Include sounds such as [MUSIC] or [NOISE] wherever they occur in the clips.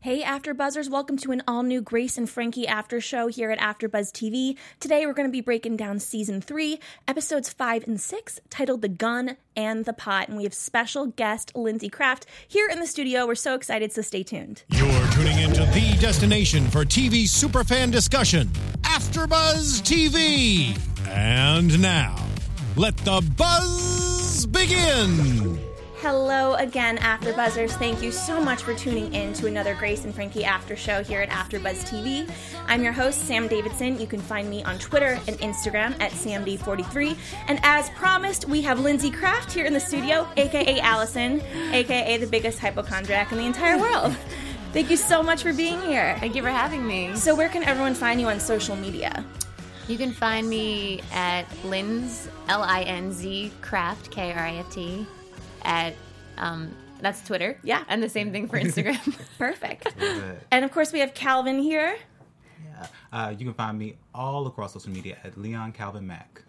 Hey, AfterBuzzers! Welcome to an all-new Grace and Frankie After Show here at AfterBuzz TV. Today, we're going to be breaking down season three, episodes five and six, titled "The Gun and the Pot," and we have special guest Lindsey Kraft here in the studio. We're so excited, so stay tuned. You're tuning into the destination for TV superfan discussion, AfterBuzz TV. And now, let the buzz begin. Hello again, AfterBuzzers. Thank you so much for tuning in to another Grace and Frankie After Show here at AfterBuzz TV. I'm your host, Sam Davidson. You can find me on Twitter and Instagram at SamD43. And as promised, we have Lindsey Kraft here in the studio, aka Allison, aka the biggest hypochondriac in the entire world. [LAUGHS] Thank you so much for being here. Thank you for having me. So, where can everyone find you on social media? You can find me at Linz, L I N Z, Craft, K R I F T, at, um, that's Twitter. Yeah. And the same thing for Instagram. [LAUGHS] Perfect. [LAUGHS] And of course, we have Calvin here. Yeah. Uh, you can find me all across social media at Leon Calvin Mack.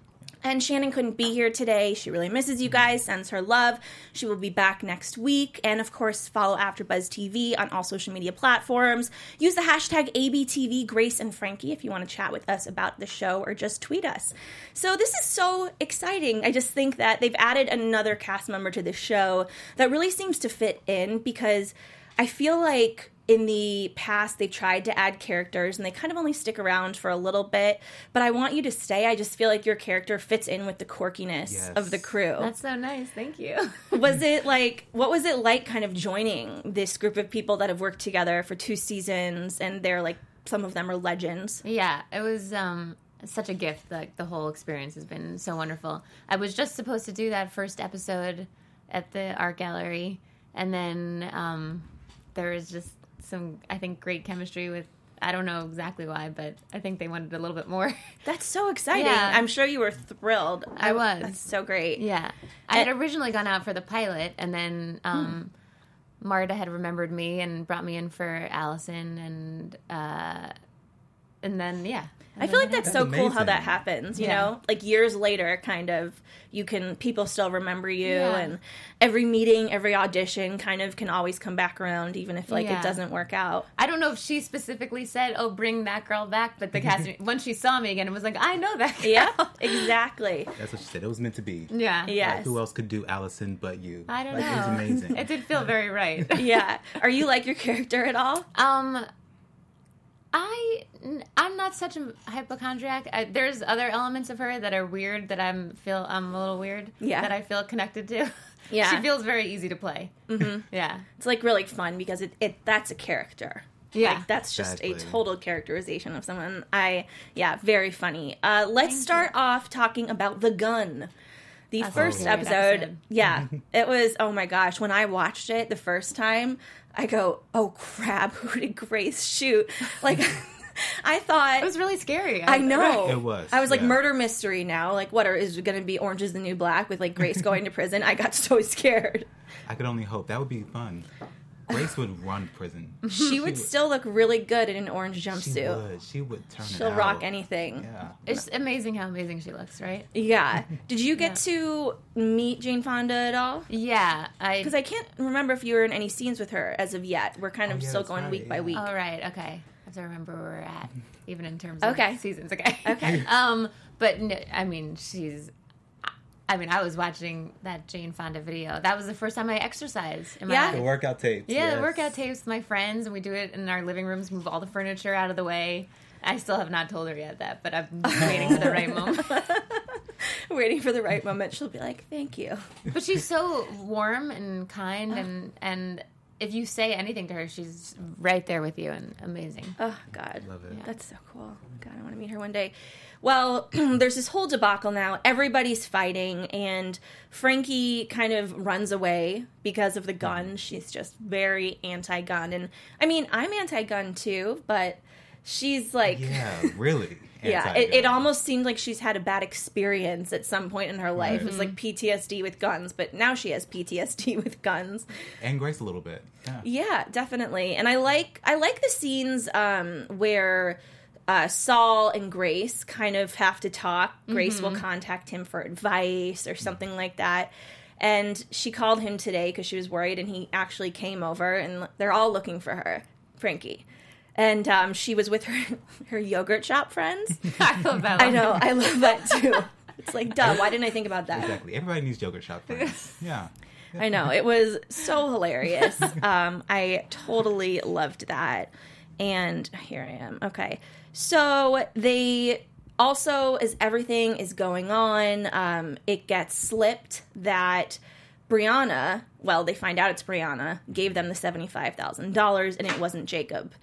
And Shannon couldn't be here today. She really misses you guys, sends her love. She will be back next week. And of course, follow AfterBuzz TV on all social media platforms. Use the hashtag ABTV Grace and Frankie if you want to chat with us about the show or just tweet us. So this is so exciting. I just think that they've added another cast member to the show that really seems to fit in because I feel like in the past they've tried to add characters and they kind of only stick around for a little bit but i want you to stay i just feel like your character fits in with the quirkiness Yes. of the crew that's so nice. Thank you. [LAUGHS] was it like what was it like kind of joining this group of people that have worked together for two seasons and they're like some of them are legends yeah, it was um, such a gift. Like, the whole experience has been so wonderful. I was just supposed to do that first episode at the art gallery. And then um, there was just some, I think, great chemistry with. I don't know exactly why, but I think they wanted a little bit more. [LAUGHS] that's so exciting Yeah. i'm sure you were thrilled I was. that's so great Yeah. I had originally gone out for the pilot, and then um, Marta had remembered me and brought me in for Allison, and uh, and then yeah. I feel like that's so That's cool how that happens, you Yeah. know? Like years later, kind of, you can, people still remember you, Yeah. and every meeting, every audition kind of can always come back around, even if, like, it doesn't work out. I don't know if she specifically said, "Oh, bring that girl back," but the cast [LAUGHS] once she saw me again, it was like, "I know that." Girl. Yeah, [LAUGHS] exactly. That's what she said. It was meant to be. yeah, Yeah. Like, who else could do Allison but you? I don't like, know. It was amazing. [LAUGHS] It did feel very right. Yeah. Are you like your character at all? Um, I I'm not such a hypochondriac. I, there's other elements of her that are weird that I'm feel I'm a little weird. Yeah. that I feel connected to. [LAUGHS] Yeah. she feels very easy to play. Mm-hmm. [LAUGHS] Yeah, It's like really fun because it, it that's a character. Yeah. Like, that's just a total characterization of someone. I yeah, very funny. Uh, let's start off talking about the gun. The That's first episode, episode. yeah, it was. Oh my gosh! When I watched it the first time, I go, "Oh crap! [LAUGHS] Who did Grace shoot?" Like, [LAUGHS] I thought it was really scary. I know. It was, I was like yeah. murder mystery now. Like, what are is going to be? Orange is the New Black with like Grace going to prison. I got [LAUGHS] so scared. I could only hope. That would be fun. Grace would run prison. She would still look really good in an orange jumpsuit. She jumpsuit. would. She would turn She'll it out. rock anything. Yeah. It's amazing how amazing she looks, right? Yeah. [LAUGHS] Did you get to meet Jane Fonda at all? Yeah, I. Because I can't remember if you were in any scenes with her as of yet. We're kind of Oh, yeah, still going right, week by yeah. week. All right, okay. I have to remember where we're at, even in terms of Okay. seasons. Okay. Okay. [LAUGHS] um, but no, I mean, she's. I mean, I was watching that Jane Fonda video. That was the first time I exercised in my Yeah? The workout tapes. Yeah, yes. the workout tapes with my friends, and we do it in our living rooms. Move all the furniture out of the way. I still have not told her yet that, but I'm [LAUGHS] oh. waiting for the right moment. [LAUGHS] Waiting for the right moment, she'll be like, "Thank you." But she's so warm and kind, and and if you say anything to her, she's right there with you and amazing. Oh God, Love it. That's so cool. God, I want to meet her one day. Well, [CLEARS THROAT] there's this whole debacle now. Everybody's fighting, and Frankie kind of runs away because of the gun. Mm-hmm. She's just very anti-gun, and I mean, I'm anti-gun too, but she's like, Yeah, really. [LAUGHS] yeah, it, it almost seemed like she's had a bad experience at some point in her life. It was Mm-hmm. like PTSD with guns, but now she has PTSD [LAUGHS] with guns. And Grace a little bit. Yeah. Yeah, definitely. And I like I like the scenes um, where uh, Sol and Grace kind of have to talk. Grace will contact him for advice or something like that. And she called him today because she was worried, and he actually came over, and they're all looking for her. Frankie. And um, she was with her [LAUGHS] her yogurt shop friends. [LAUGHS] I love that. I know, I love that too. It's like, duh, why didn't I think about that? Exactly. Everybody needs yogurt shop friends. [LAUGHS] Yeah. I know. It was so hilarious. Um, I totally loved that. And here I am. Okay. So they also, as everything is going on, um, it gets slipped that Brianna, well, they find out it's Brianna, gave them the $75,000 and it wasn't Jacob.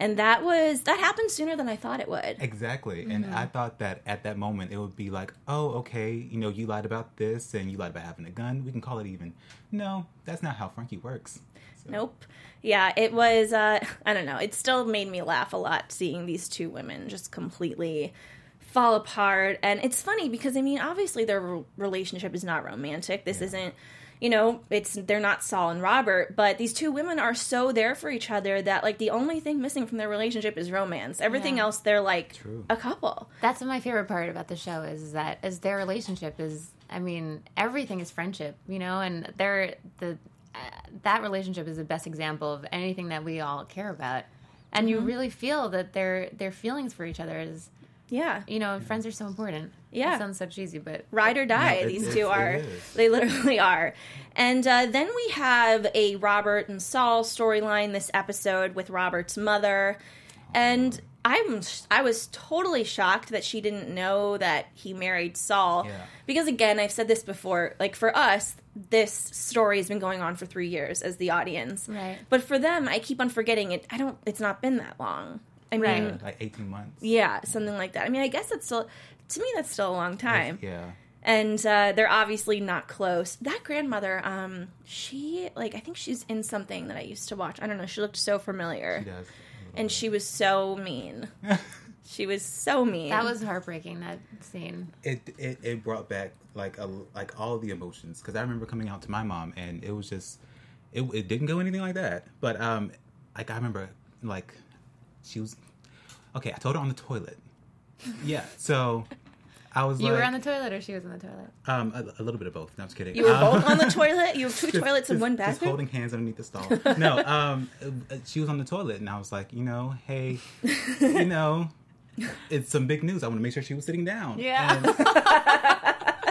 And that was, that happened sooner than I thought it would. Exactly. And I thought that at that moment it would be like, oh, okay, you know, you lied about this and you lied about having a gun. We can call it even. No, that's not how Frankie works. So, Nope. Yeah, it was. Uh, [LAUGHS] I don't know. It still made me laugh a lot seeing these two women just completely fall apart. And it's funny because I mean, obviously their relationship is not romantic. This isn't. You know, it's they're not Sol and Robert, but these two women are so there for each other that like the only thing missing from their relationship is romance. Everything Yeah. else, they're like True. a couple. That's my favorite part about the show is that is their relationship is I mean everything is friendship, you know, and they're the uh, that relationship is the best example of anything that we all care about. And Mm-hmm. you really feel that their their feelings for each other is Yeah, you know, friends are so important. Yeah. It sounds so cheesy, but ride or die. It- These two are. They literally are. And uh, then we have a Robert and Sol storyline this episode with Robert's mother, and I'm I was totally shocked that she didn't know that he married Sol. Yeah. Because again, I've said this before. Like for us, this story has been going on for three years as the audience. Right. But for them, I keep on forgetting it. I don't. It's not been that long. I mean. Yeah, like 18 months. yeah, something like that. I mean, I guess it's still to me that's still a long time Yeah. and uh, they're obviously not close. That grandmother, um, she like I think she's in something that I used to watch. I don't know. She looked so familiar, She does. and she was so mean. [LAUGHS] she was so mean. that was heartbreaking that scene. it, it it brought back like a like all the emotions because I remember coming out to my mom and it was just it, it didn't go anything like that but um like I remember like she was okay I told her on the toilet yeah so I was You like were on the toilet or she was on the toilet? um a, a little bit of both no I'm just kidding you were Um, both on the [LAUGHS] toilet. You have two just- toilets in just- one Just bathroom. holding hands underneath the stall. [LAUGHS] No, um, uh, she was on the toilet, and I was like, you know, hey, [LAUGHS] you know, it's some big news. I want to make sure she was sitting down. Yeah.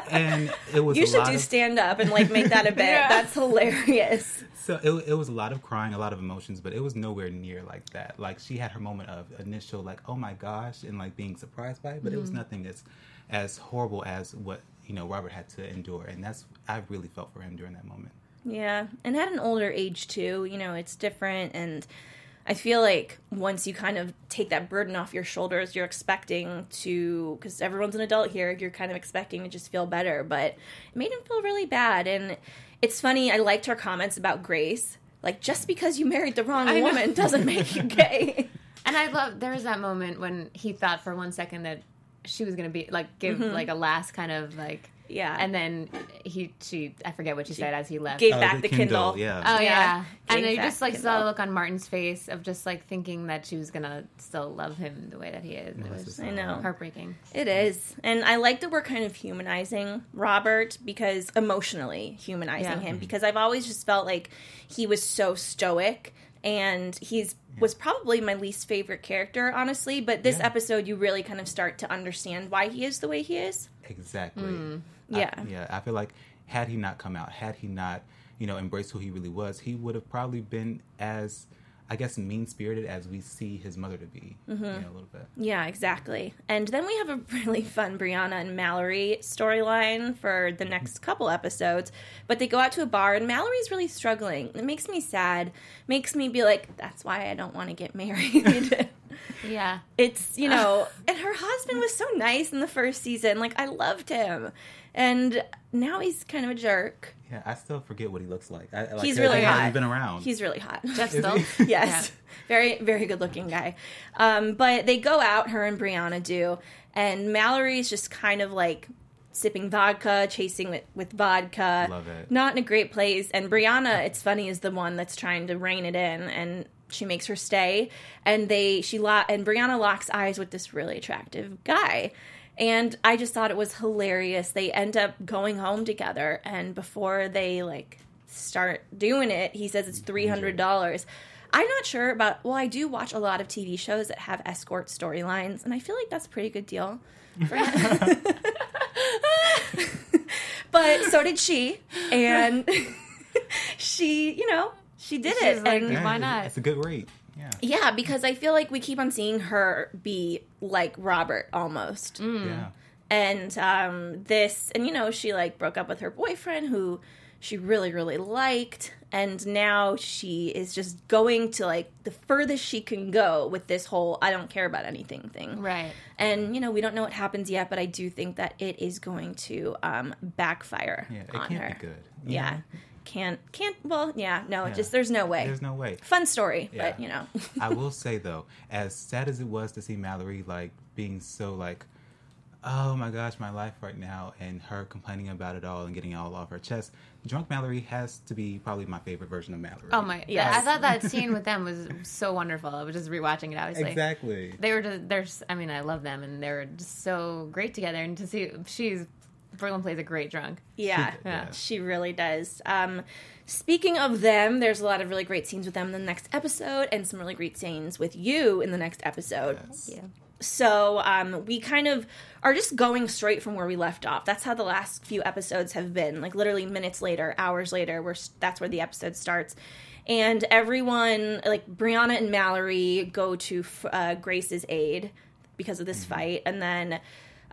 And, and it was you a should lot do of, stand up and like make that a bit. [LAUGHS] Yeah. That's hilarious. so it, it was a lot of crying, a lot of emotions, but it was nowhere near like that. Like she had her moment of initial like, oh my gosh, and like being surprised by it, but it Mm-hmm. was nothing as as horrible as what you know Robert had to endure, and that's I really felt for him during that moment. Yeah, and at an older age too, you know, it's different and I feel like once you kind of take that burden off your shoulders, you're expecting to cuz everyone's an adult here, you're kind of expecting to just feel better, but it made him feel really bad and it's funny, I liked her comments about Grace. Like just because you married the wrong I know. woman doesn't make you gay. [LAUGHS] And I love there was that moment when he thought for one second that she was gonna be like give mm-hmm. like a last kind of like Yeah. and then he she I forget what she, said as he left. Gave Uh, back the, Kindle. yeah. Oh Yeah. yeah, and Gave you just like Kindle. saw the look on Martin's face of just like thinking that she was gonna still love him the way that he is. It was is- I know. heartbreaking. It is. And I like that we're kind of humanizing Robert because emotionally humanizing Yeah. him because I've always just felt like he was so stoic and he's was probably my least favorite character honestly, but this Yeah. episode you really kind of start to understand why he is the way he is. Exactly. Mm. Yeah. I, yeah. I feel like had he not come out, had he not, you know, embraced who he really was, he would have probably been as, I guess, mean spirited as we see his mother to be. Mm-hmm. You know, a little bit. Yeah, exactly. And then we have a [LAUGHS] really fun Brianna and Mallory storyline for the next couple episodes. But they go out to a bar, and Mallory's really struggling. It makes me sad. Makes me be like, that's why I don't want to get [LAUGHS] married. Yeah, it's, you know, [LAUGHS] and her husband was so nice in the first season. Like, I loved him. And now he's kind of a jerk. Yeah, I still forget what he looks like. I, like, He's 'cause really he hot. hasn't been around. He's really hot. Geoff Is Stults. he? [LAUGHS] yes. Very, very good looking guy. Um, but they go out, her and Brianna do, and Mallory's just kind of like sipping vodka, chasing with, with vodka. Love it. Not in a great place. And Brianna, it's funny, is the one that's trying to rein it in and she makes her stay. And they she lo- and Brianna locks eyes with this really attractive guy. And I just thought it was hilarious. They end up going home together and before they like start doing it, he says it's three hundred dollars. I'm not sure about. Well, I do watch a lot of TV shows that have escort storylines, and I feel like that's a pretty good deal. [LAUGHS] but so did she, and [LAUGHS] [LAUGHS] she, you know, she did She's it. like, and Why not? It's a good rate. Yeah. yeah, because I feel like we keep on seeing her be like Robert almost. Yeah. and um, this and you know she like broke up with her boyfriend who she really really liked and now she is just going to like the furthest she can go with this whole i don't care about anything thing Right. and you know we don't know what happens yet but i do think that it is going to um, backfire Yeah. It on can't her be good. yeah know? Can't can't well yeah no Yeah. just there's no way There's no way. fun story Yeah. but you know I [LAUGHS] will say though, as sad as it was to see Mallory like being so like, oh my gosh, my life right now, and her complaining about it all and getting it all off her chest, drunk Mallory has to be probably my favorite version of Mallory. Oh my! yeah I thought that scene with [LAUGHS] them was so wonderful. I was just rewatching it. Obviously, Exactly. they were just, they're. s- I mean, I love them, and they were just so great together. And to see she's Brooklyn plays a great drunk. Yeah, [LAUGHS] Yeah. she really does. Um, speaking of them, there's a lot of really great scenes with them in the next episode, and some really great scenes with you in the next episode. Yeah. So um, we kind of are just going straight from where we left off. That's how the last few episodes have been. Like literally minutes later, hours later, where that's where the episode starts. And everyone, like Brianna and Mallory, go to uh, Grace's aid because of this fight, and then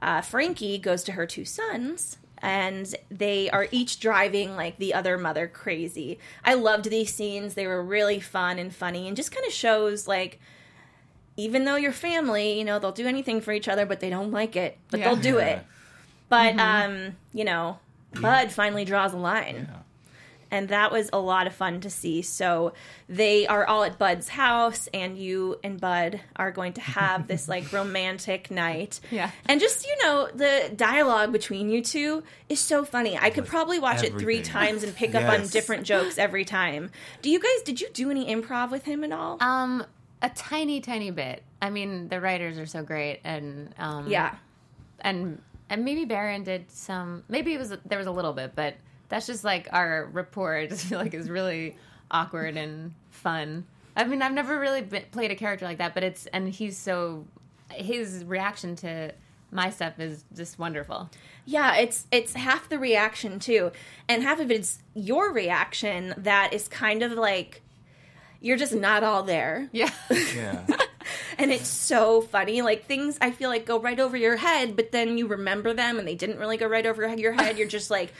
uh, Frankie goes to her two sons. And they are each driving like the other mother crazy. I loved these scenes. They were really fun and funny, and just kind of shows like even though you're family, you know, they'll do anything for each other, but they don't like it. But Yeah. they'll do Yeah. it. [LAUGHS] But um, you know, Bud finally draws a line. Yeah. And that was a lot of fun to see. So they are all at Bud's house, and you and Bud are going to have this [LAUGHS] like romantic night. Yeah. And just, you know, the dialogue between you two is so funny. I could probably watch it three times and pick up on different jokes every time. Do you guys, did you do any improv with him at all? Um, a tiny, tiny bit. I mean, the writers are so great, and um, yeah. and and maybe Baron did some. Maybe it was there was a little bit, but that's just like our rapport. I just feel like is really awkward and fun. I mean, I've never really been, played a character like that, but it's and he's so his reaction to my stuff is just wonderful. Yeah, it's it's half the reaction too, and half of it's your reaction that is kind of like you're just not all there, Yeah, [LAUGHS] Yeah. and it's so funny. Like things I feel like go right over your head, but then you remember them, and they didn't really go right over your head. You're just like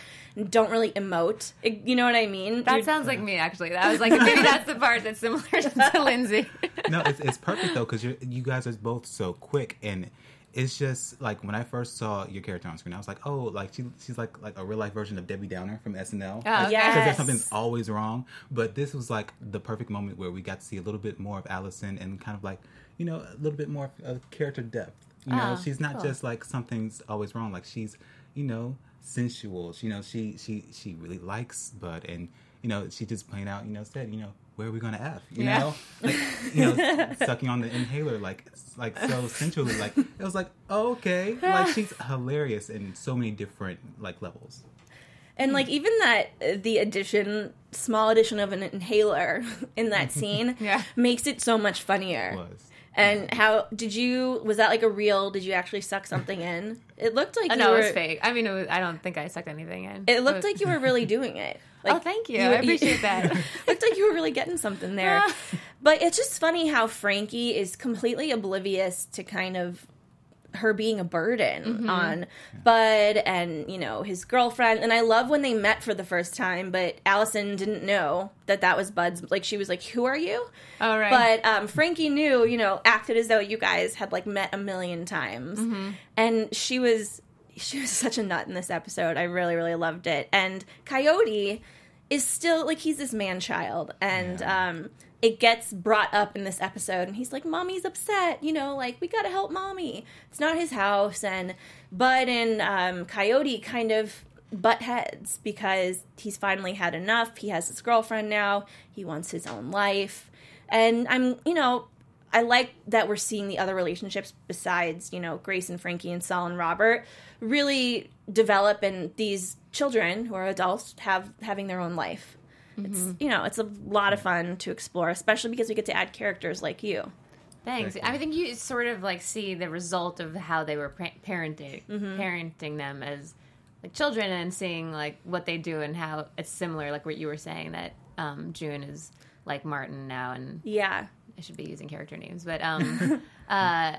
don't really emote. You know what I mean? that You're- sounds like me. Actually, I was like, maybe [LAUGHS] that's the part that's similar to [LAUGHS] Lindsey. no, it's, it's perfect though because you guys are both so quick, and it's just like when I first saw your character on screen, I was like, oh, like she, she's like like a real life version of Debbie Downer from SNL. Oh, okay. Yes. Because there's something's always wrong, but this was like the perfect moment where we got to see a little bit more of Allison and kind of like you know a little bit more of character depth. You know, Oh, she's not cool. just like something's always wrong. Like she's you know sensual. You know, she she she really likes Bud, and you know she just plain out you know said you know where are we gonna f you Yeah. know like you know [LAUGHS] sucking on the inhaler like like so sensually like it was like okay [LAUGHS] like she's hilarious in so many different like levels. And like even that uh, the addition, small addition of an inhaler [LAUGHS] in that scene, Yeah. makes it so much funnier. Was And how did you? Was that like a real? Did you actually suck something in? It looked like Oh, you no, were. it was fake. I mean, it was, I don't think I sucked anything in. It looked was- like you were really doing it. [LAUGHS] Like, oh, thank you. you- I appreciate that. [LAUGHS] looked like you were really getting something there. [LAUGHS] But it's just funny how Frankie is completely oblivious to kind of her being a burden Mm-hmm. on Bud and you know his girlfriend. And I love when they met for the first time, but Allison didn't know that that was Bud's. Like she was like, "Who are you?" All right. But um, Frankie knew, you know, acted as though you guys had like met a million times, Mm-hmm. and she was she was [LAUGHS] such a nut in this episode. I really really loved it. And Coyote is still like he's this man child, and Yeah. um, it gets brought up in this episode, and he's like, "Mommy's upset," you know, like we gotta help mommy. It's not his house, and Bud and um, Coyote kind of butt heads because he's finally had enough. He has his girlfriend now. He wants his own life. And I'm, you know, I like that we're seeing the other relationships besides, you know, Grace and Frankie and Sol and Robert really develop and these children who are adults have having their own life. It's you know it's a lot of fun to explore, especially because we get to add characters like you. Thanks. Exactly. I think you sort of like see the result of how they were pa- parenting, Mm-hmm. parenting them as like children, and seeing like what they do and how it's similar. Like what you were saying that um, June is like Martin now, and Yeah, I should be using character names, but um, [LAUGHS] uh,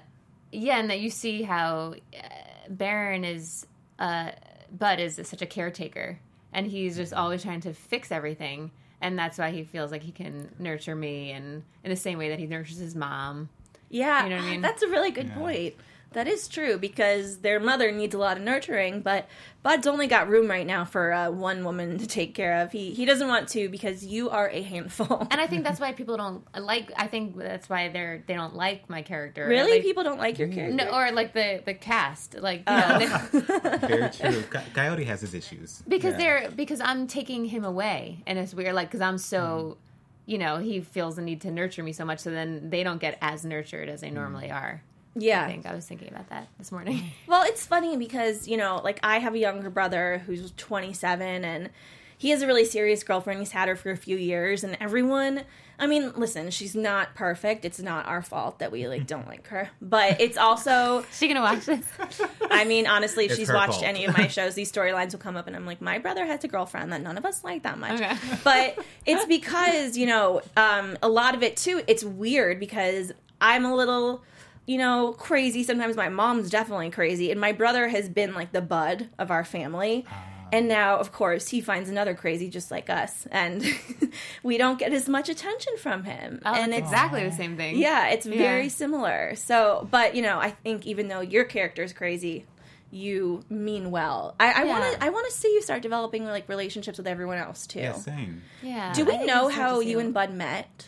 yeah, and that you see how uh, Baron is uh, Bud is such a caretaker, and he's just always trying to fix everything, and that's why he feels like he can nurture me, and in the same way that he nurtures his mom. yeah, You know what I mean? That's a really good Yeah. point. That is true because their mother needs a lot of nurturing, but Bud's only got room right now for uh, one woman to take care of. He he doesn't want to because you are a handful. [LAUGHS] And I think that's [LAUGHS] why people don't like. I think that's why they're they don't like my character. really, Like- people don't like your character. No, or like the the cast, like you know, [LAUGHS] Very true. Co- Coyote has his issues because Yeah. they're because I'm taking him away, and it's weird. Like because I'm so, you know, he feels the need to nurture me so much, so then they don't get as nurtured as they normally are. I think I was thinking about that this morning. [LAUGHS] Well, it's funny because, you know, like I have a younger brother who's 27 and he has a really serious girlfriend. He's had her for a few years and everyone, I mean, listen, she's not perfect. It's not our fault that we like don't like her. But it's also, [LAUGHS] she gonna watch this? [LAUGHS] I mean, honestly, if It's she's her watched fault. any of my shows, these storylines will come up and I'm like, my brother has a girlfriend that none of us like that much. Okay. But it's because, you know, um, a lot of it too, it's weird because I'm a little, you know, crazy. Sometimes my mom's definitely crazy. And my brother has been like the bud of our family. And now, of course, he finds another crazy just like us. And [LAUGHS] we don't get as much attention from him. Oh, and it's it's exactly the same thing. yeah, it's very similar. So, but you know, I think even though your character is crazy, you mean well. I, I Yeah. want to. I want to see you start developing like relationships with everyone else too. Yeah, same. yeah. Do we think know how you and Bud met?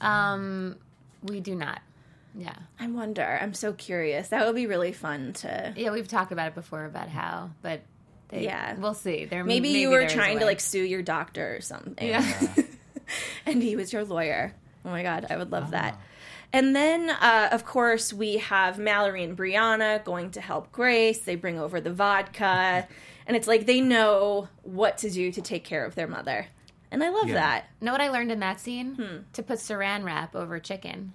Um, we do not. Yeah, I wonder. I'm so curious. That would be really fun to. yeah. We've talked about it before about how, but they, Yeah. we'll see. There Maybe, you were there is a trying to like sue your doctor or something. Yeah. [LAUGHS] and he was your lawyer. Oh my god, I would love that. And then, uh, of course, we have Mallory and Brianna going to help Grace. They bring over the vodka, and it's like they know what to do to take care of their mother. And I love Yeah. that. Know what I learned in that scene? Hmm. To put saran wrap over chicken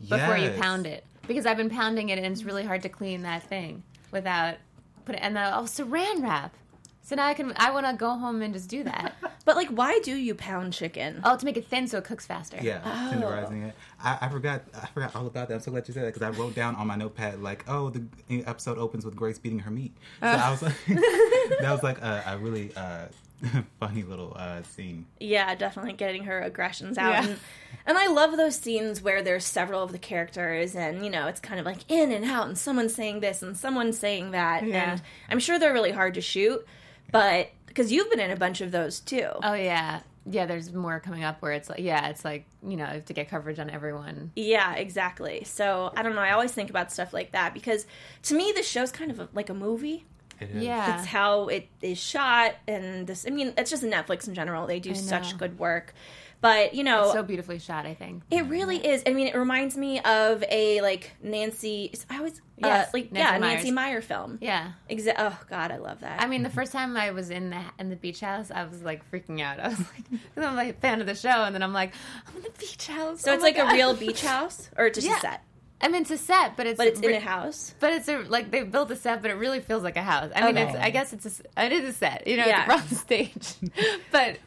before you pound it, because I've been pounding it and it's really hard to clean that thing without put it. And the oh, saran wrap. So now I can. I want to go home and just do that. [LAUGHS] But like, why do you pound chicken? oh, to make it thin so it cooks faster. Yeah, Oh. tenderizing it. I, I forgot. I forgot all about that. I'm so glad you said that because I wrote down on my notepad like, "Oh, the episode opens with Grace beating her meat." So I was like, [LAUGHS] that was like a, a really uh, [LAUGHS] funny little uh, scene. Yeah, definitely getting her aggressions out. Yeah. And, and I love those scenes where there's several of the characters and, you know, it's kind of like in and out and someone's saying this and someone's saying that. Yeah. And I'm sure they're really hard to shoot, but because you've been in a bunch of those too. Oh yeah, yeah. There's more coming up where it's like, yeah, it's like you know, to get coverage on everyone. Yeah, exactly. So I don't know. I always think about stuff like that because to me, this show's kind of a, like a movie. It is. Yeah. It's how it is shot and this. I mean, it's just Netflix in general. They do such good work. But you know, So beautifully shot, I think. It really is. I mean, it reminds me of a like Nancy. I always Yes, uh, like Nancy yeah, Meyers. Nancy Meyer film. Yeah. Exa- oh God, I love that. I mean, the first time I was in the in the beach house, I was like freaking out. [LAUGHS] I was like, because I'm like a fan of the show, and then I'm like, I'm in the beach house. so Oh it's like God. a real beach house, or just Yeah. a set, I mean, it's a set, but it's but it's in a house. But it's a like they built a set, but it really feels like a house. I mean, Okay. it's I guess it's a, s- it is a set. You know, Yeah. it's a stage, [LAUGHS] but.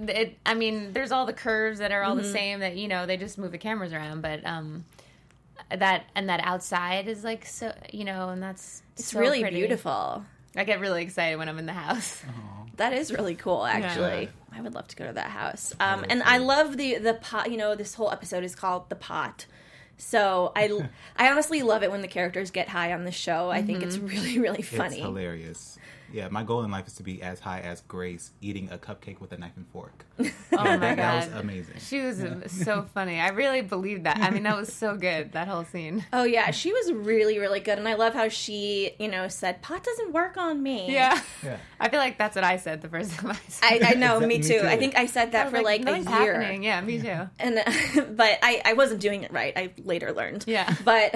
It, I mean, there's all the curves that are all Mm-hmm. the same. That you know, they just move the cameras around. But um, that and that outside is like so, you know, and that's It's so really pretty. beautiful. I get really excited when I'm in the house. [LAUGHS] That is really cool, actually. Yeah. I would love to go to that house. Um, and. I love the the pot. You know, this whole episode is called the pot. So I I honestly love it when the characters get high on the show. I think it's mm-hmm. really really funny. It's hilarious. Yeah, my goal in life is to be as high as Grace eating a cupcake with a knife and fork. [LAUGHS] Oh my that, that was amazing. she was so funny. I really believed that. I mean, that was so good. That whole scene. [LAUGHS] Oh yeah, she was really really good, and I love how she you know said pot doesn't work on me. Yeah. Yeah. I feel like that's what I said the first [LAUGHS] time I said. I, I know, me Me too. too. I think I said that was for like, a year, happening." Yeah, me too. and uh, but I, I wasn't doing it right. I later learned. Yeah. But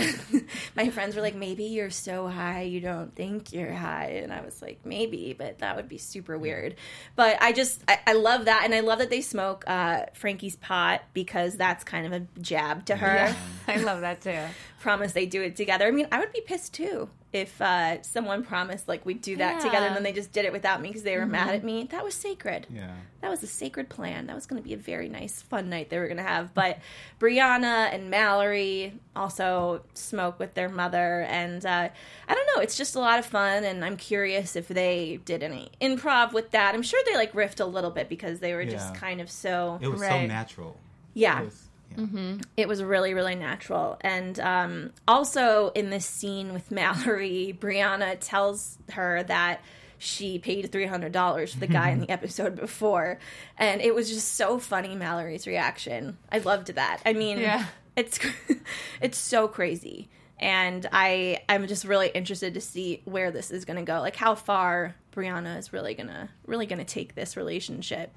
my friends were like, "Maybe you're so high you don't think you're high," and I was like, maybe, but that would be super weird. But I just I, I love that, and I love that they smoke uh, Frankie's pot because that's kind of a jab to her. Yeah, [LAUGHS] I love that too. Promise they do it together. I mean, I would be pissed too if uh, someone promised like we'd do that Yeah. together, and then they just did it without me because they were mad at me. That was sacred. Yeah. That was a sacred plan. That was going to be a very nice, fun night they were going to have. But Brianna and Mallory also smoke with their mother. And uh, I don't know, it's just a lot of fun. And I'm curious if they did any improv with that. I'm sure they like riffed a little bit because they were just kind of so. It was so natural. Yeah. It was, yeah. It was really, really natural. And um, also in this scene with [LAUGHS] Mallory, Brianna tells her that she paid $300 for the guy in the [LAUGHS] episode before. And it was just so funny, Mallory's reaction. I loved that. I mean, Yeah. it's [LAUGHS] it's so crazy. And I I'm just really interested to see where this is going to go. Like how far Brianna is really going to really to take this relationship.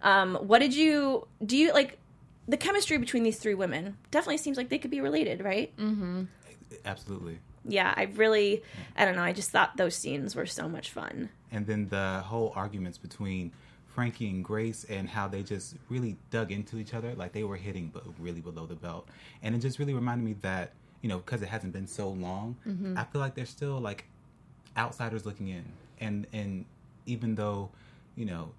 Um, what did you do you like the chemistry between these three women definitely seems like they could be related, right? Mm-hmm. Absolutely. Yeah, I really, I don't know. I just thought those scenes were so much fun. And then the whole arguments between Frankie and Grace and how they just really dug into each other, like they were hitting but really below the belt. And it just really reminded me that, you know, because it hasn't been so long, mm-hmm. I feel like they're still like outsiders looking in. And and even though, you know,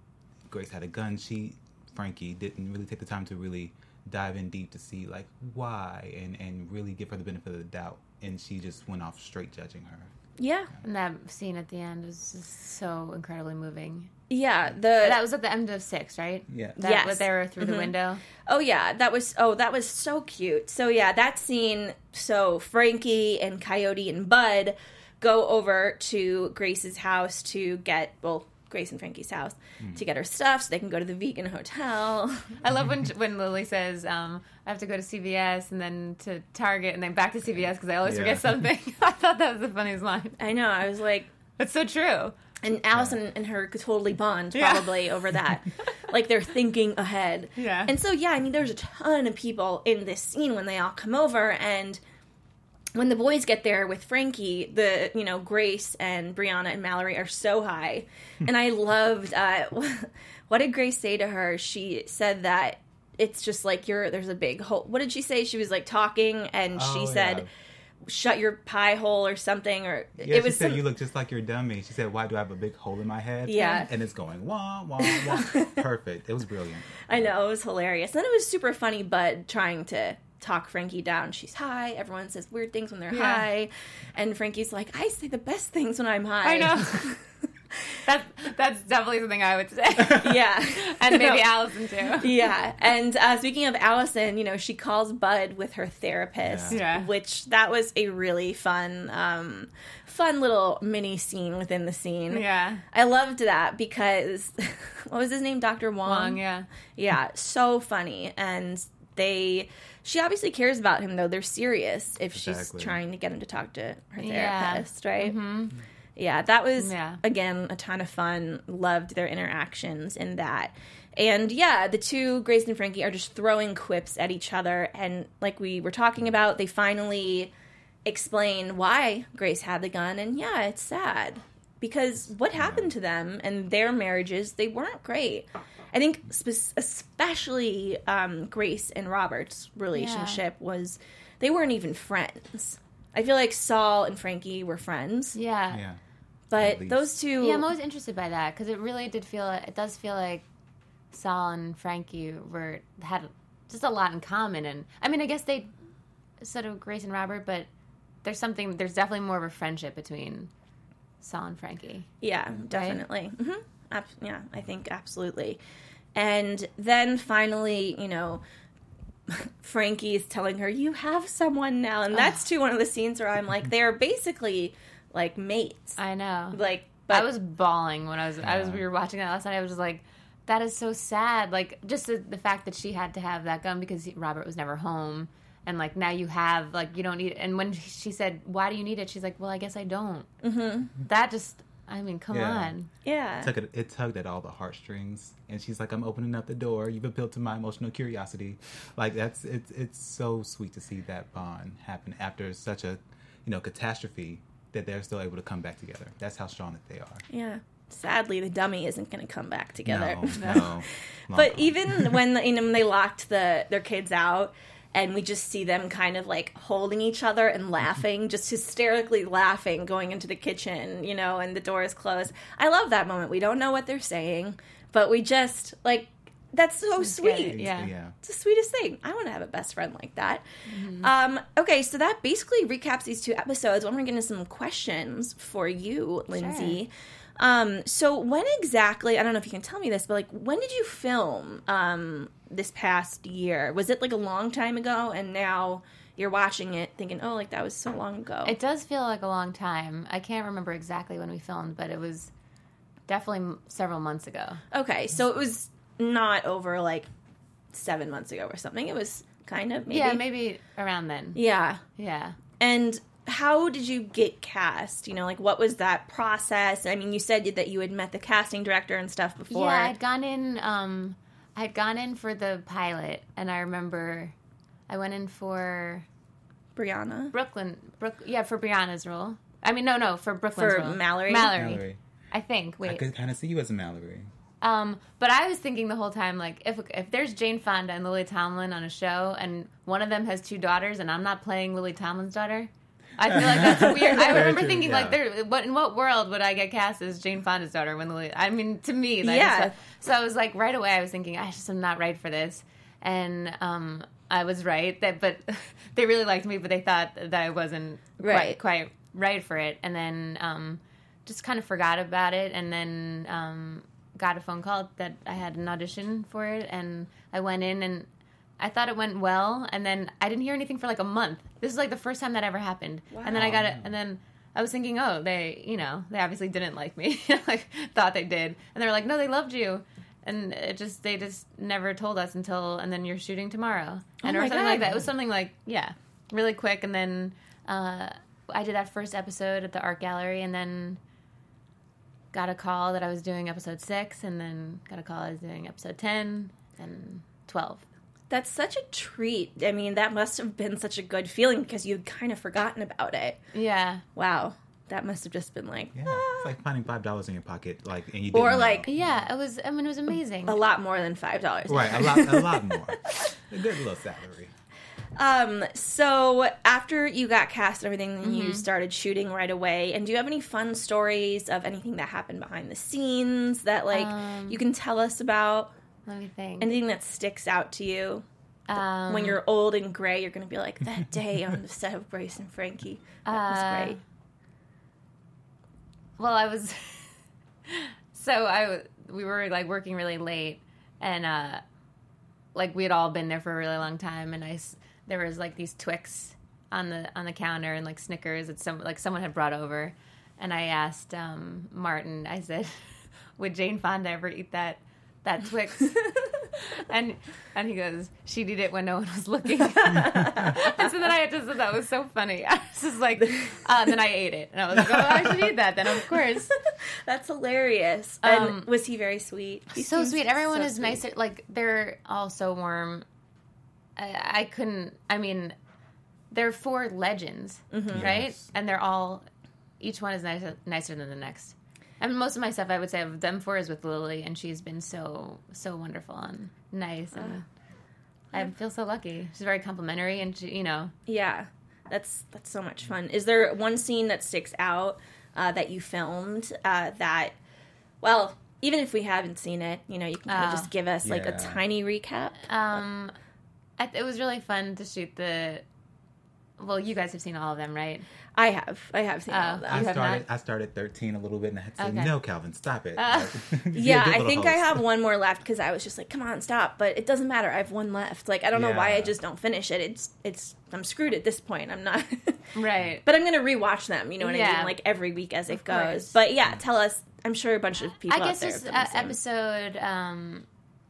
Grace had a gun, she Frankie didn't really take the time to really dive in deep to see like why and and really give her the benefit of the doubt. And she just went off straight judging her. Yeah, And that scene at the end was just so incredibly moving. yeah. The That was at the end of six, right? Yeah. That Yes. was they were through the mm-hmm. window. Oh yeah, that was oh that was so cute. So yeah, that scene. So Frankie and Coyote and Bud go over to Grace's house to get well Grace and Frankie's house to get her stuff so they can go to the vegan hotel. [LAUGHS] I love when when Lily says, um, "I have to go to CVS and then to Target and then back to CVS because I always Yeah. forget something." [LAUGHS] I thought that was the funniest line. I know. I was like, That's so true. and Allison and her could totally bond Yeah. probably over that. [LAUGHS] like they're thinking ahead. Yeah. And so yeah, I mean there's a ton of people in this scene when they all come over and when the boys get there with Frankie, the you know Grace and Brianna and Mallory are so high, and I loved. Uh, [LAUGHS] what did Grace say to her? She said that it's just like you're. There's a big hole. What did she say? She was like talking, and she Oh, said, yeah. "Shut your pie hole" or something. Or Yeah, it she was said some- you look just like your dummy. She said, "Why do I have a big hole in my head?" Yeah. and it's going wah wah wah. [LAUGHS] Perfect. It was brilliant. I know it was hilarious. And then it was super funny. Bud trying to talk Frankie down. She's high. Everyone says weird things when they're Yeah. high, and Frankie's like, "I say the best things when I'm high." I know. [LAUGHS] that's that's definitely something I would say. yeah. [LAUGHS] and maybe Allison too. yeah. And uh, speaking of Allison, you know, she calls Bud with her therapist, Yeah. Which that was a really fun, um, fun little mini scene within the scene. Yeah. I loved that because [LAUGHS] what was his name? Dr. Wong. Long, yeah. Yeah, so funny. And they, she obviously cares about him though. They're serious if Exactly. she's trying to get him to talk to her Yeah. therapist, right? Mm-hmm. Yeah, that was Yeah. again a ton of fun. Loved their interactions in that. And yeah, the two Grace and Frankie are just throwing quips at each other and like we were talking about, they finally explain why Grace had the gun and yeah, it's sad. Because what happened to them and their marriages, they weren't great. I think spe- especially um, Grace and Robert's relationship was they weren't even friends. I feel like Sol and Frankie were friends, Yeah. Yeah. but those two, Yeah, I'm always interested by that because it really did feel. It does feel like Sol and Frankie were had just a lot in common, and I mean, I guess they sort of Grace and Robert, but there's something. There's definitely more of a friendship between Sol and Frankie. yeah, definitely. hmm Ab- yeah, I think absolutely. And then finally, you know, [LAUGHS] Frankie is telling her, "You have someone now," and that's too one of the scenes where I'm like, they're basically like mates, I know. like. But I was bawling when I was. I was. We were watching that last night. I was just like, that is so sad. Like just the, the fact that she had to have that gun because he, Robert was never home, and like now you have like you don't need. It. And when she said, "Why do you need it?" She's like, "Well, I guess I don't." Mm-hmm. That just. I mean, come Yeah. on. yeah, Took it, it tugged at all the heartstrings, and she's like, "I'm opening up the door. You've appealed to my emotional curiosity." Like that's it's it's so sweet to see that bond happen after such a you know catastrophe that they're still able to come back together. That's how strong that they are. Yeah. Sadly, the dummy isn't going to come back together. No, [LAUGHS] no. but even when you know when they locked the their kids out and we just see them kind of like holding each other and laughing just hysterically laughing going into the kitchen you know and the door is closed i love that moment we don't know what they're saying but we just like that's so sweet it, yeah. yeah. it's the sweetest thing. I want to have a best friend like that. Um, okay, so that basically recaps these two episodes. I want to get into some questions for you, Lindsey. Um, so when exactly? I don't know if you can tell me this, but like, when did you film um, this past year? Was it like a long time ago, and now you're watching it thinking, oh, like that was so long ago? It does feel like a long time. I can't remember exactly when we filmed, but it was definitely several months ago. okay, so it was not over like seven months ago or something. It was kind of maybe. Yeah, maybe around then. Yeah. Yeah. And how did you get cast? You know, like what was that process? I mean, you said that you had met the casting director and stuff before. Yeah, I'd gone in. Um, I'd gone in for the pilot, and I remember I went in for Brianna. Brooklyn. Brook, yeah, for Brianna's role. I mean, no, no, for Brooklyn's For role. Mallory? Mallory. Mallory. I think. Wait, I could kind of see you as a Mallory. Um, but I was thinking the whole time, like, if if there's Jane Fonda and Lily Tomlin on a show, and one of them has two daughters, and I'm not playing Lily Tomlin's daughter, I feel like that's weird. I [LAUGHS] remember true, thinking, yeah. like, there, what in what world would I get cast as Jane Fonda's daughter when Lily? I mean, to me, like, Yeah. So, so I was like, right away, I was thinking, I just am not right for this, and um, I was right. That, but [LAUGHS] they really liked me, but they thought that I wasn't Right. quite quite right for it, and then um, just kind of forgot about it, and then um, got a phone call that I had an audition for it, and I went in and. I thought it went well, and then I didn't hear anything for like a month. This is like the first time that ever happened. And then I got it, and then I was thinking, oh, they, you know, they obviously didn't like me. [LAUGHS] like thought they did, and they were like, no, they loved you, and it just they just never told us until, and then you're shooting tomorrow, and Oh or something God. like that. It was something like yeah, really quick, and then uh, I did that first episode at the art gallery, and then got a call that I was doing episode six, and then got a call I was doing episode ten and twelve. That's such a treat. I mean, that must have been such a good feeling because you'd kind of forgotten about it. Yeah, Wow. That must have just been like Yeah, ah, it's like finding five dollars in your pocket, like, and you Or, didn't know. like- yeah. It was. I mean, it was amazing. a lot more than five dollars. right, a lot, a lot more, [LAUGHS] a good little salary. Um, so after you got cast and everything, then Mm-hmm. you started shooting right away. And do you have any fun stories of anything that happened behind the scenes that like Um, you can tell us about? Let me think. Anything that sticks out to you? um, when you're old and gray, you're going to be like, that day on the set of Grace and Frankie. That was Uh, great. Well, I was [LAUGHS] so I we were like working really late, and uh, like we had all been there for a really long time, and I there was like these Twix on the on the counter and like Snickers that some like someone had brought over, and I asked um, Martin, I said, [LAUGHS] would Jane Fonda ever eat that that Twix? [LAUGHS] and and he goes, she did it when no one was looking. [LAUGHS] and so then I had to say that was so funny. [LAUGHS] I was just like, uh, then I ate it, and I was like, oh, I should eat that then, of course. That's hilarious. And Um, was he very sweet? He so sweet. Everyone so is sweet. nicer. Like they're all so warm. I, I couldn't. I mean, they're four legends, Mm-hmm. right? Yes. And they're all. Each one is nicer, nicer than the next. I mean, most of my stuff I would say of them four is with Lily, and she's been so so wonderful and nice, and I feel so lucky. She's very complimentary, and she, you know, Yeah, that's that's so much fun. Is there one scene that sticks out uh, that you filmed uh, that, well, even if we haven't seen it, you know, you can kind of Oh. just give us like a tiny recap. um, I, it was really fun to shoot the. Well, you guys have seen all of them, right? I have, I have seen all Oh. of I that. You have started. I started thirteen a little bit, and I had to say, Okay. "No, Calvin, stop it." Like, [LAUGHS] [LAUGHS] Yeah, I little think I have one more left because I was just like, come on, stop. But it doesn't matter. I have one left. Like I don't know why I just don't finish it. It's it's I'm screwed at this point. I'm not. [LAUGHS] Right. but I'm gonna rewatch them. You know what I mean? Like every week as it Of goes. course. But yeah, tell us. I'm sure a bunch of people. I guess out there this have uh, done the same. episode. Um,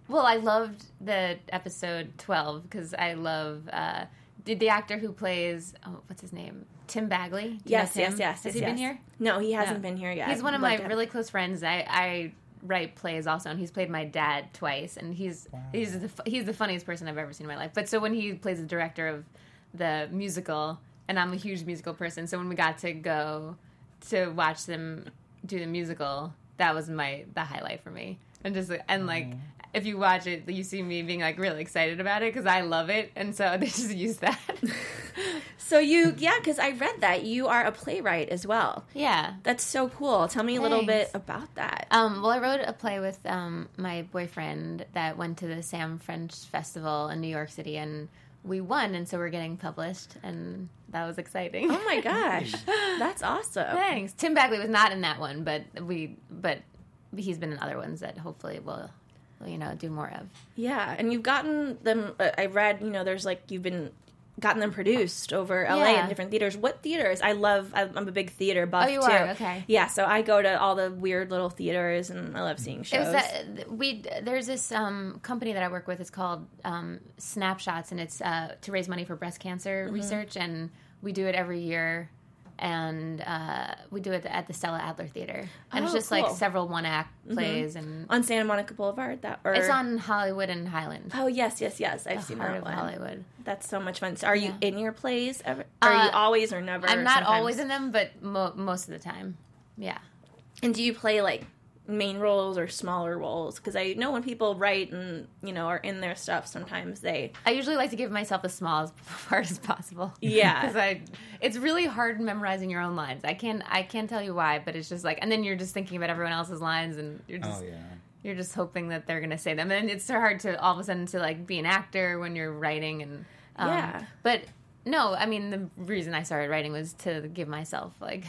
well, I loved the episode twelve because I love uh, the, the actor who plays. Oh, what's his name? Tim Bagley. Do you Yes, know yes, yes. Has yes, he yes. been here? No, he hasn't No. been here yet. He's one of my love really close friends. I, I write plays also, and he's played my dad twice, and he's he's the he's the funniest person I've ever seen in my life. But so when he plays the director of the musical, and I'm a huge musical person, so when we got to go to watch them do the musical, that was my the highlight for me. And just and like mm. If you watch it, you see me being like really excited about it because I love it, and so [LAUGHS] they just use that. [LAUGHS] So you, yeah, because I read that you are a playwright as well. yeah. That's so cool. Tell me a little bit about that. Um, well, I wrote a play with um, my boyfriend that went to the Sam French Festival in New York City, and we won, and so we're getting published, and that was exciting. oh my [LAUGHS] gosh, that's awesome. Thanks. Tim Bagley was not in that one, but we, but he's been in other ones that hopefully we'll, you know, do more of. Yeah, and you've gotten them. Uh, I read, you know, there's like you've been gotten them produced over LA Yeah. in different theaters. What theaters? I love. I'm a big theater buff Oh, you too. are? Okay. Yeah, so I go to all the weird little theaters, and I love seeing It shows. that we there's this um, company that I work with. It's called um, Snapshots, and it's uh, to raise money for breast cancer Mm-hmm. research, and we do it every year. And uh, we do it at the Stella Adler Theater, and it's Oh, just cool. like several one act plays, and on Santa Monica Boulevard. That or it's on Hollywood and Highland, Oh yes, yes, yes. I've the seen that of one. Hollywood. That's so much fun. So are you Yeah. in your plays? Ever? Are you Uh, always or never? I'm not sometimes? always in them, but mo- most of the time, yeah. And do you play like main roles or smaller roles? Because I know when people write and you know are in their stuff, sometimes they I usually like to give myself the smallest [LAUGHS] part as possible. Yeah. because I, it's really hard memorizing your own lines. I can't, I can't tell you why, but it's just like, and then you're just thinking about everyone else's lines, and you're just, Oh yeah. you're just hoping that they're gonna say them, and it's so hard to all of a sudden to like be an actor when you're writing, and um, Yeah. But no, I mean the reason I started writing was to give myself like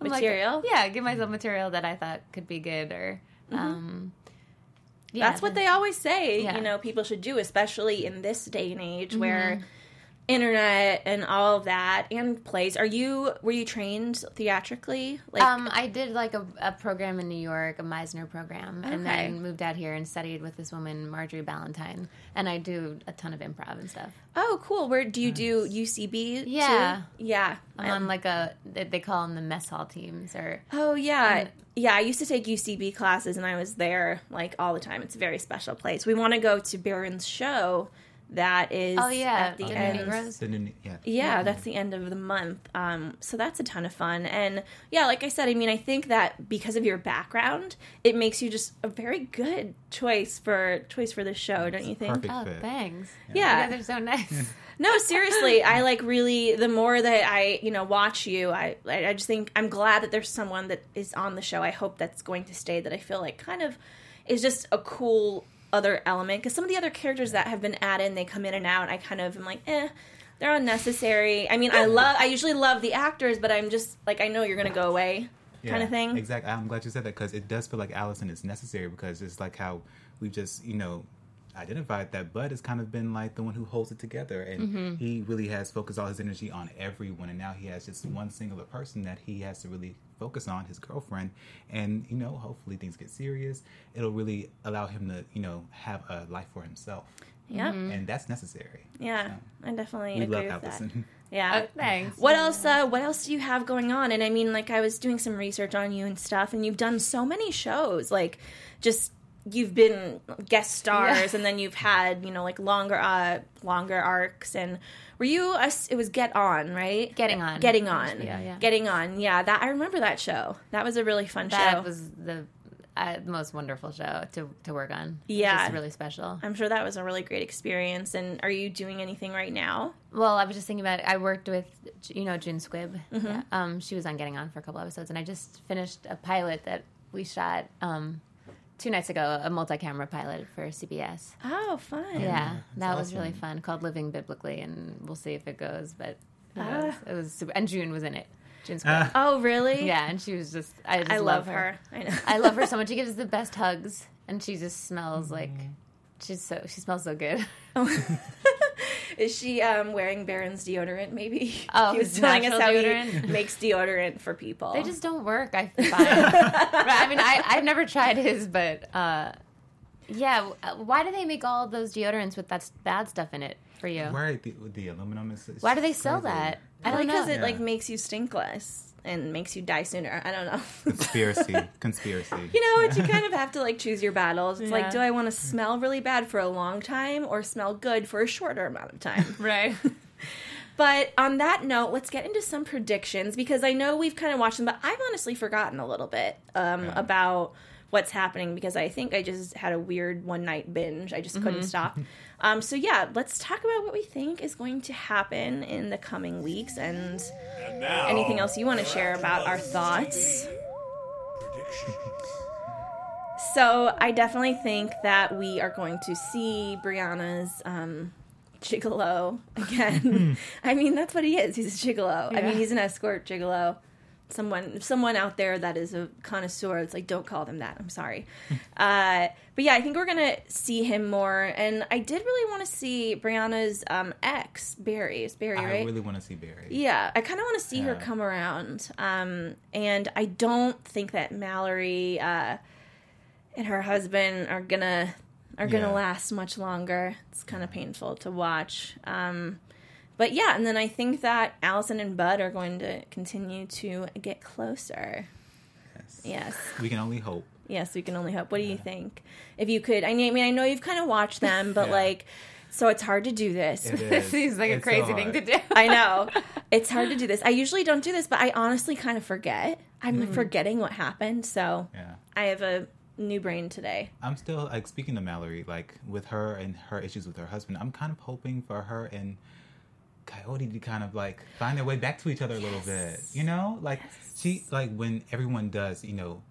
I'm like, Material? yeah, give myself material that I thought could be good, or um, yeah, That's what they always say. Yeah. You know, people should do, especially in this day and age where Mm-hmm. Internet and all of that and plays. Are you were you trained theatrically? Like Um, I did like a, a program in New York, a Meisner program, and then moved out here and studied with this woman, Marjorie Ballantyne. And I do a ton of improv and stuff. oh, cool. Where do you do UCB? too? Yeah. yeah. I'm on like a they they call them the mess hall teams, or Oh yeah, And- yeah. I used to take UCB classes, and I was there like all the time. It's a very special place. We want to go to Baron's show. That is oh yeah, at the the end. Negroes. The new, yeah. Yeah, that's the end of the month. Um, so that's a ton of fun. And yeah, like I said, I mean, I think that because of your background, it makes you just a very good choice for choice for the show, don't you think? Oh, fit. thanks. Yeah. you guys are so nice. [LAUGHS] No, seriously, I like really. The more that I, you know, watch you, I, I I just think I'm glad that there's someone that is on the show. I hope that's going to stay. That I feel like kind of is just a cool other element because some of the other characters that have been added, they come in and out. I kind of am like, eh, they're unnecessary. I mean, I love. I usually love the actors, but I'm just like, I know you're gonna go away, kind of thing. Exactly. I'm glad you said that because it does feel like Allison is necessary because it's like how we've just, you know, identified that Bud has kind of been like the one who holds it together and Mm-hmm. he really has focused all his energy on everyone and now he has just one singular person that he has to really focus on, his girlfriend. And, you know, hopefully things get serious. It'll really allow him to, you know, have a life for himself. Yeah, And that's necessary. yeah, I definitely We agree love with that. [LAUGHS] Yeah. Uh, thanks. What else? Uh, what else do you have going on? And I mean, like, I was doing some research on you and stuff, and you've done so many shows. Like, just you've been guest stars, Yeah. and then you've had you know like longer, uh, longer arcs. And were you? A, it was Get On, right? Getting On. Getting On. Yeah, yeah. Getting On. Yeah, that I remember that show. That was a really fun show. that was the uh, most wonderful show to to work on. It was Yeah. just really special. I'm sure that was a really great experience. And are you doing anything right now? Well, I was just thinking about it. I worked with, you know, June Squibb. Mm-hmm. Yeah. Um, she was on Getting On for a couple episodes, and I just finished a pilot that we shot um, two nights ago, a multi-camera pilot for CBS. Oh, fun. Yeah, that was really fun. Called Living Biblically, and we'll see if it goes. But it Ah. was, it was super, and June was in it. June Squibb. Oh, really? yeah, and she was just. I just I love, love her. I know. I love her so [LAUGHS] much. She gives the best hugs, and she just smells Mm-hmm. like. She's so she smells so good. [LAUGHS] [LAUGHS] Is she um, wearing Baron's deodorant? Maybe. [LAUGHS] Oh, he was telling us how deodorant? he [LAUGHS] makes deodorant for people. They just don't work. I [LAUGHS] find. I mean, I I've never tried his, but uh, yeah. Why do they make all of those deodorants with that bad stuff in it for you? Right. The, the aluminum is. is Why do they sell crazy. that? I don't because know. it Yeah. like makes you stink less and makes you die sooner. I don't know. [LAUGHS] Conspiracy. Conspiracy. you know, what? you kind of have to like choose your battles. It's like, do I want to smell really bad for a long time or smell good for a shorter amount of time? [LAUGHS] right. [LAUGHS] but on that note, let's get into some predictions because I know we've kind of watched them, but I've honestly forgotten a little bit um, Yeah. about what's happening because I think I just had a weird one night binge. I just Mm-hmm. couldn't stop. [LAUGHS] Um, so yeah, let's talk about what we think is going to happen in the coming weeks and anything else you want to share about our thoughts. So I definitely think that we are going to see Brianna's um, gigolo [LAUGHS] again. [LAUGHS] I mean, that's what he is. He's a gigolo. I mean, he's an escort gigolo. Someone, someone out there that is a connoisseur. It's like, don't call them that. I'm sorry. [LAUGHS] uh, but yeah, I think we're gonna see him more. And I did really want to see Brianna's um, ex, Barry. Is Barry I really want to see Barry. Yeah, I kind of want to see her come around. Um, and I don't think that Mallory uh, and her husband are gonna are gonna Yeah. last much longer. It's kind of painful to watch. Um, but yeah, and then I think that Allison and Bud are going to continue to get closer. Yes. Yes. We can only hope. Yes, we can only hope. What do you think? If you could, I mean, I know you've kind of watched them, but Yeah. like, so it's hard to do this. It [LAUGHS] This is. seems like a It's so crazy thing to do. I know. It's hard to do this. I usually don't do this, but I honestly kind of forget. I'm mm-hmm. forgetting what happened. So Yeah. I have a new brain today. I'm still like speaking to Mallory, like with her and her issues with her husband. I'm kind of hoping for her and Coyote to kind of like find their way back to each other a little bit. You know, like she like when everyone does, you know,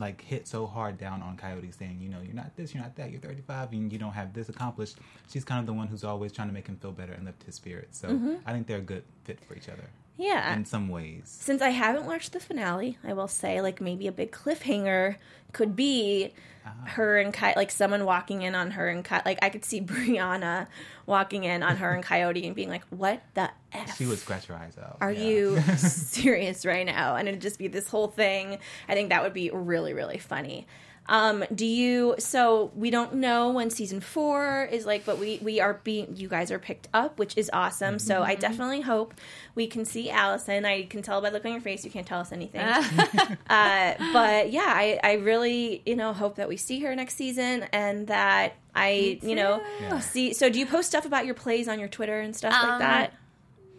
like hit so hard down on Coyote, saying, you know, you're not this, you're not that, you're 35, and you don't have this accomplished. She's kind of the one who's always trying to make him feel better and lift his spirits. So mm-hmm. I think they're a good fit for each other Yeah. in some ways. Since I haven't watched the finale, I will say like maybe a big cliffhanger could be ah. her and Coyote, like someone walking in on her and. Like I could see [LAUGHS] Brianna walking in on her and Coyote and being like, "What the f?" She would scratch her eyes out. Are Yeah. you [LAUGHS] serious right now? And it'd just be this whole thing. I think that would be really, really funny. Um, do you? So we don't know when season four is like, but we we are being. You guys are picked up, which is awesome. So I definitely hope we can see Allison. I can tell by the look on your face. You can't tell us anything. [LAUGHS] uh, but yeah, I I really you know hope that we see her next season and that I you know Yeah. see. So do you post stuff about your plays on your Twitter and stuff like Um, that?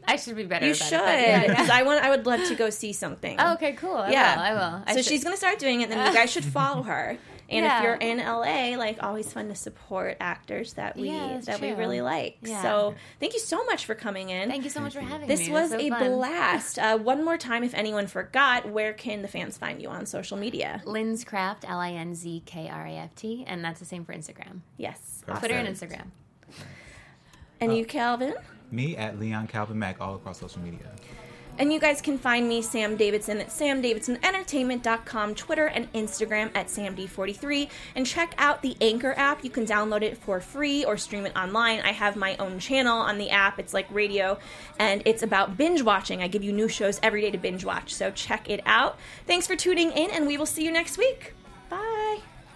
I should be better. You about should. It, but yeah, yeah. 'Cause I want. I would love to go see something. Oh, okay, cool. I Yeah. will. I will. I so should- she's gonna start doing it. Then you guys should [LAUGHS] follow her. And Yeah. if you're in LA, like always fun to support actors that we Yeah, that's that we really like. Yeah. So thank you so much for coming in. Thank you so much for having This me. It was so a fun. blast. Uh, one more time, if anyone forgot, where can the fans find you on social media? Linz Kraft, L I N Z K R A F T, and that's the same for Instagram, Yes. Perfect. Twitter, and Instagram. And you, Calvin? Me at Leon Calvin Mac all across social media. And you guys can find me, Sam Davidson, at samdavidsonentertainment.com, Twitter and Instagram at samd43. And check out the Anchor app. You can download it for free or stream it online. I have my own channel on the app. It's like radio, and it's about binge watching. I give you new shows every day to binge watch. So check it out. Thanks for tuning in, and we will see you next week.